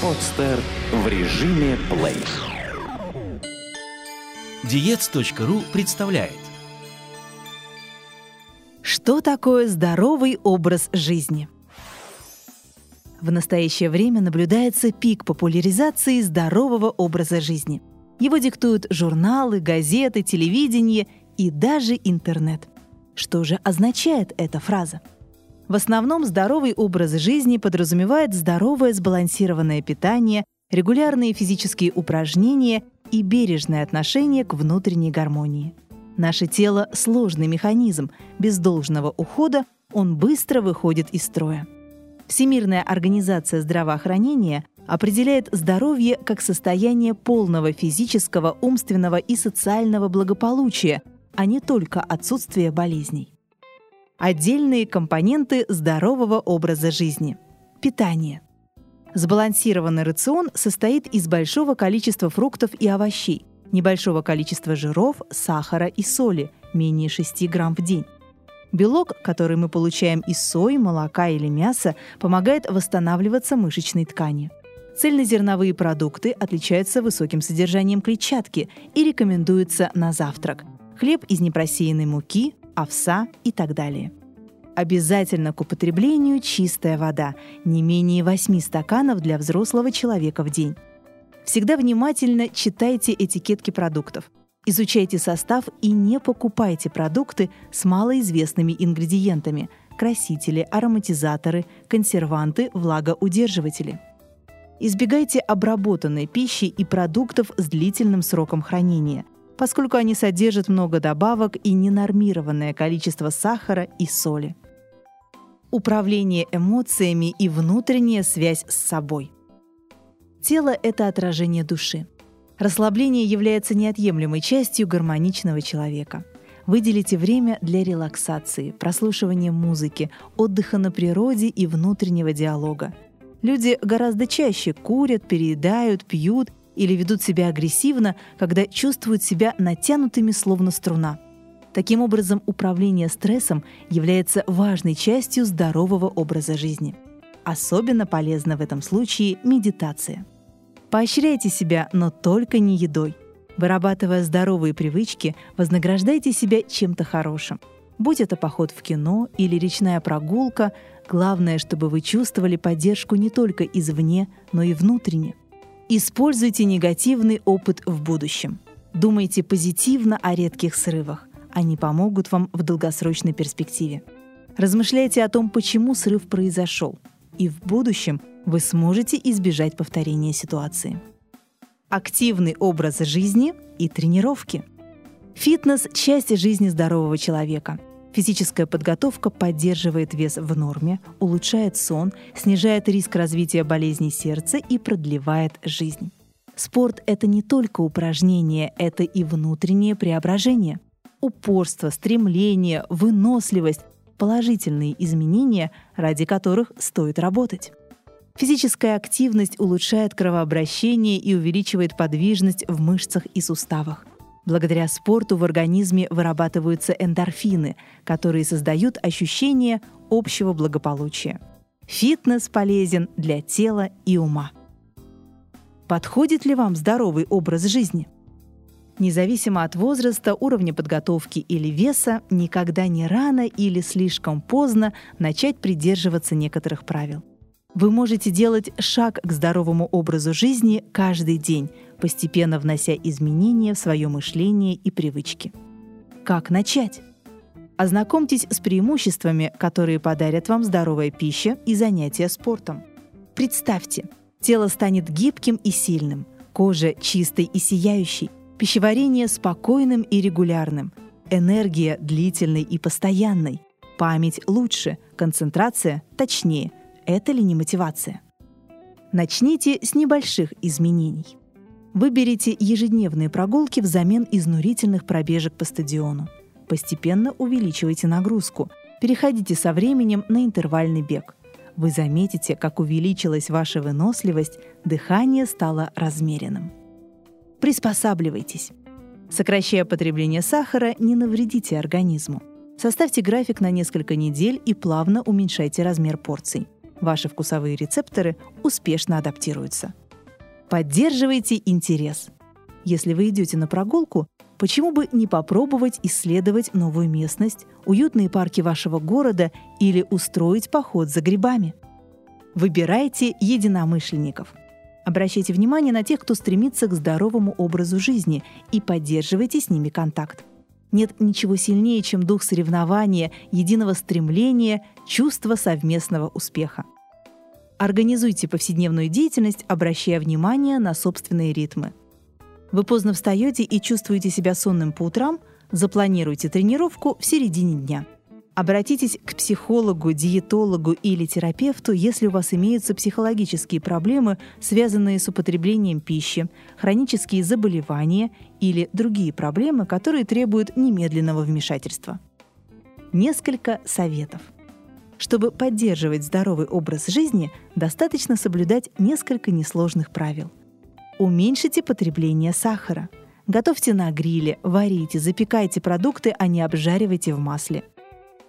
Подстер в режиме плей. Диец.ру представляет Что такое здоровый образ жизни? В настоящее время наблюдается пик популяризации здорового образа жизни. Его диктуют журналы, газеты, телевидение и даже интернет. Что же означает эта фраза? В основном здоровый образ жизни подразумевает здоровое сбалансированное питание, регулярные физические упражнения и бережное отношение к внутренней гармонии. Наше тело — сложный механизм. Без должного ухода он быстро выходит из строя. Всемирная организация здравоохранения определяет здоровье как состояние полного физического, умственного и социального благополучия, а не только отсутствие болезней. Отдельные компоненты здорового образа жизни. Питание. Сбалансированный рацион состоит из большого количества фруктов и овощей, небольшого количества жиров, сахара и соли, менее 6 грамм в день. Белок, который мы получаем из сои, молока или мяса, помогает восстанавливаться мышечной ткани. Цельнозерновые продукты отличаются высоким содержанием клетчатки и рекомендуются на завтрак. Хлеб из непросеянной муки, овса и так далее. Обязательно к употреблению чистая вода, не менее 8 стаканов для взрослого человека в день. Всегда внимательно читайте этикетки продуктов. Изучайте состав и не покупайте продукты с малоизвестными ингредиентами – красители, ароматизаторы, консерванты, влагоудерживатели. Избегайте обработанной пищи и продуктов с длительным сроком хранения – поскольку они содержат много добавок и ненормированное количество сахара и соли. Управление эмоциями и внутренняя связь с собой. Тело — это отражение души. Расслабление является неотъемлемой частью гармоничного человека. Выделите время для релаксации, прослушивания музыки, отдыха на природе и внутреннего диалога. Люди гораздо чаще курят, переедают, пьют или ведут себя агрессивно, когда чувствуют себя натянутыми словно струна. Таким образом, управление стрессом является важной частью здорового образа жизни. Особенно полезна в этом случае медитация. Поощряйте себя, но только не едой. Вырабатывая здоровые привычки, вознаграждайте себя чем-то хорошим. Будь это поход в кино или речная прогулка, главное, чтобы вы чувствовали поддержку не только извне, но и внутренне – Используйте негативный опыт в будущем. Думайте позитивно о редких срывах. Они помогут вам в долгосрочной перспективе. Размышляйте о том, почему срыв произошел. И в будущем вы сможете избежать повторения ситуации. Активный образ жизни и тренировки. Фитнес – часть жизни здорового человека. Физическая подготовка поддерживает вес в норме, улучшает сон, снижает риск развития болезней сердца и продлевает жизнь. Спорт — это не только упражнение, это и внутреннее преображение. Упорство, стремление, выносливость — положительные изменения, ради которых стоит работать. Физическая активность улучшает кровообращение и увеличивает подвижность в мышцах и суставах. Благодаря спорту в организме вырабатываются эндорфины, которые создают ощущение общего благополучия. Фитнес полезен для тела и ума. Подходит ли вам здоровый образ жизни? Независимо от возраста, уровня подготовки или веса, никогда не рано или слишком поздно начать придерживаться некоторых правил. Вы можете делать шаг к здоровому образу жизни каждый день, постепенно внося изменения в свое мышление и привычки. Как начать? Ознакомьтесь с преимуществами, которые подарят вам здоровая пища и занятия спортом. Представьте, тело станет гибким и сильным, кожа чистой и сияющей, пищеварение спокойным и регулярным, энергия длительной и постоянной, память лучше, концентрация точнее. Это ли не мотивация? Начните с небольших изменений. Выберите ежедневные прогулки взамен изнурительных пробежек по стадиону. Постепенно увеличивайте нагрузку. Переходите со временем на интервальный бег. Вы заметите, как увеличилась ваша выносливость, дыхание стало размеренным. Приспосабливайтесь. Сокращая потребление сахара, не навредите организму. Составьте график на несколько недель и плавно уменьшайте размер порций. Ваши вкусовые рецепторы успешно адаптируются. Поддерживайте интерес. Если вы идете на прогулку, почему бы не попробовать исследовать новую местность, уютные парки вашего города или устроить поход за грибами? Выбирайте единомышленников. Обращайте внимание на тех, кто стремится к здоровому образу жизни и поддерживайте с ними контакт. Нет ничего сильнее, чем дух соревнования, единого стремления, чувства совместного успеха. Организуйте повседневную деятельность, обращая внимание на собственные ритмы. Вы поздно встаете и чувствуете себя сонным по утрам, запланируйте тренировку в середине дня. Обратитесь к психологу, диетологу или терапевту, если у вас имеются психологические проблемы, связанные с употреблением пищи, хронические заболевания или другие проблемы, которые требуют немедленного вмешательства. Несколько советов – чтобы поддерживать здоровый образ жизни, достаточно соблюдать несколько несложных правил. Уменьшите потребление сахара. Готовьте на гриле, варите, запекайте продукты, а не обжаривайте в масле.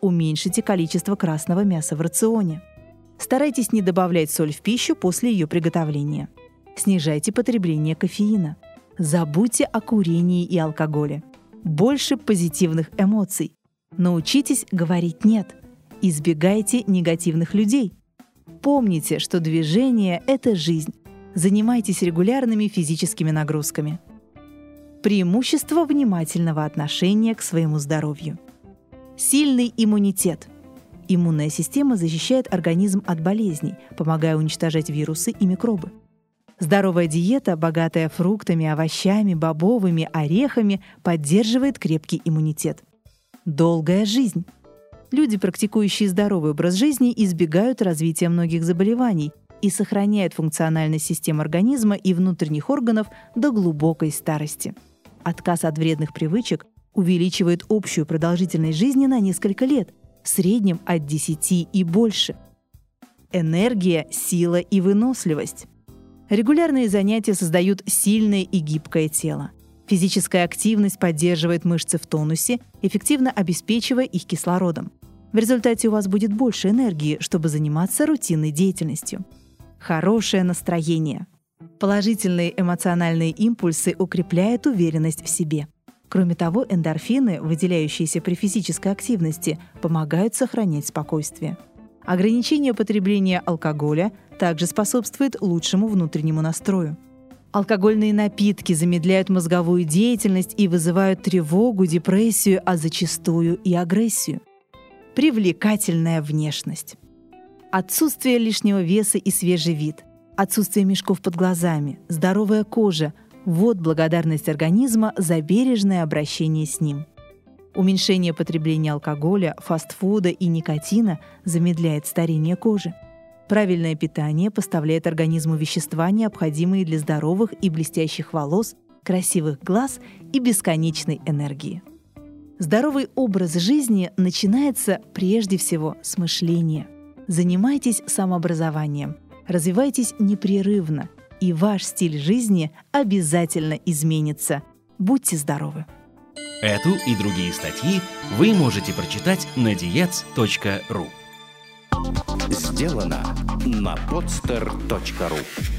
Уменьшите количество красного мяса в рационе. Старайтесь не добавлять соль в пищу после ее приготовления. Снижайте потребление кофеина. Забудьте о курении и алкоголе. Больше позитивных эмоций. Научитесь говорить «нет». Избегайте негативных людей. Помните, что движение — это жизнь. Занимайтесь регулярными физическими нагрузками. Преимущество внимательного отношения к своему здоровью. Сильный иммунитет. Иммунная система защищает организм от болезней, помогая уничтожать вирусы и микробы. Здоровая диета, богатая фруктами, овощами, бобовыми, орехами, поддерживает крепкий иммунитет. Долгая жизнь. Люди, практикующие здоровый образ жизни, избегают развития многих заболеваний и сохраняют функциональность систем организма и внутренних органов до глубокой старости. Отказ от вредных привычек увеличивает общую продолжительность жизни на несколько лет, в среднем от 10 и больше. Энергия, сила и выносливость. Регулярные занятия создают сильное и гибкое тело. Физическая активность поддерживает мышцы в тонусе, эффективно обеспечивая их кислородом. В результате у вас будет больше энергии, чтобы заниматься рутинной деятельностью. Хорошее настроение. Положительные эмоциональные импульсы укрепляют уверенность в себе. Кроме того, эндорфины, выделяющиеся при физической активности, помогают сохранять спокойствие. Ограничение потребления алкоголя также способствует лучшему внутреннему настрою. Алкогольные напитки замедляют мозговую деятельность и вызывают тревогу, депрессию, а зачастую и агрессию привлекательная внешность. Отсутствие лишнего веса и свежий вид, отсутствие мешков под глазами, здоровая кожа – вот благодарность организма за бережное обращение с ним. Уменьшение потребления алкоголя, фастфуда и никотина замедляет старение кожи. Правильное питание поставляет организму вещества, необходимые для здоровых и блестящих волос, красивых глаз и бесконечной энергии. Здоровый образ жизни начинается прежде всего с мышления. Занимайтесь самообразованием, развивайтесь непрерывно, и ваш стиль жизни обязательно изменится. Будьте здоровы! Эту и другие статьи вы можете прочитать на diets.ru Сделано на podster.ru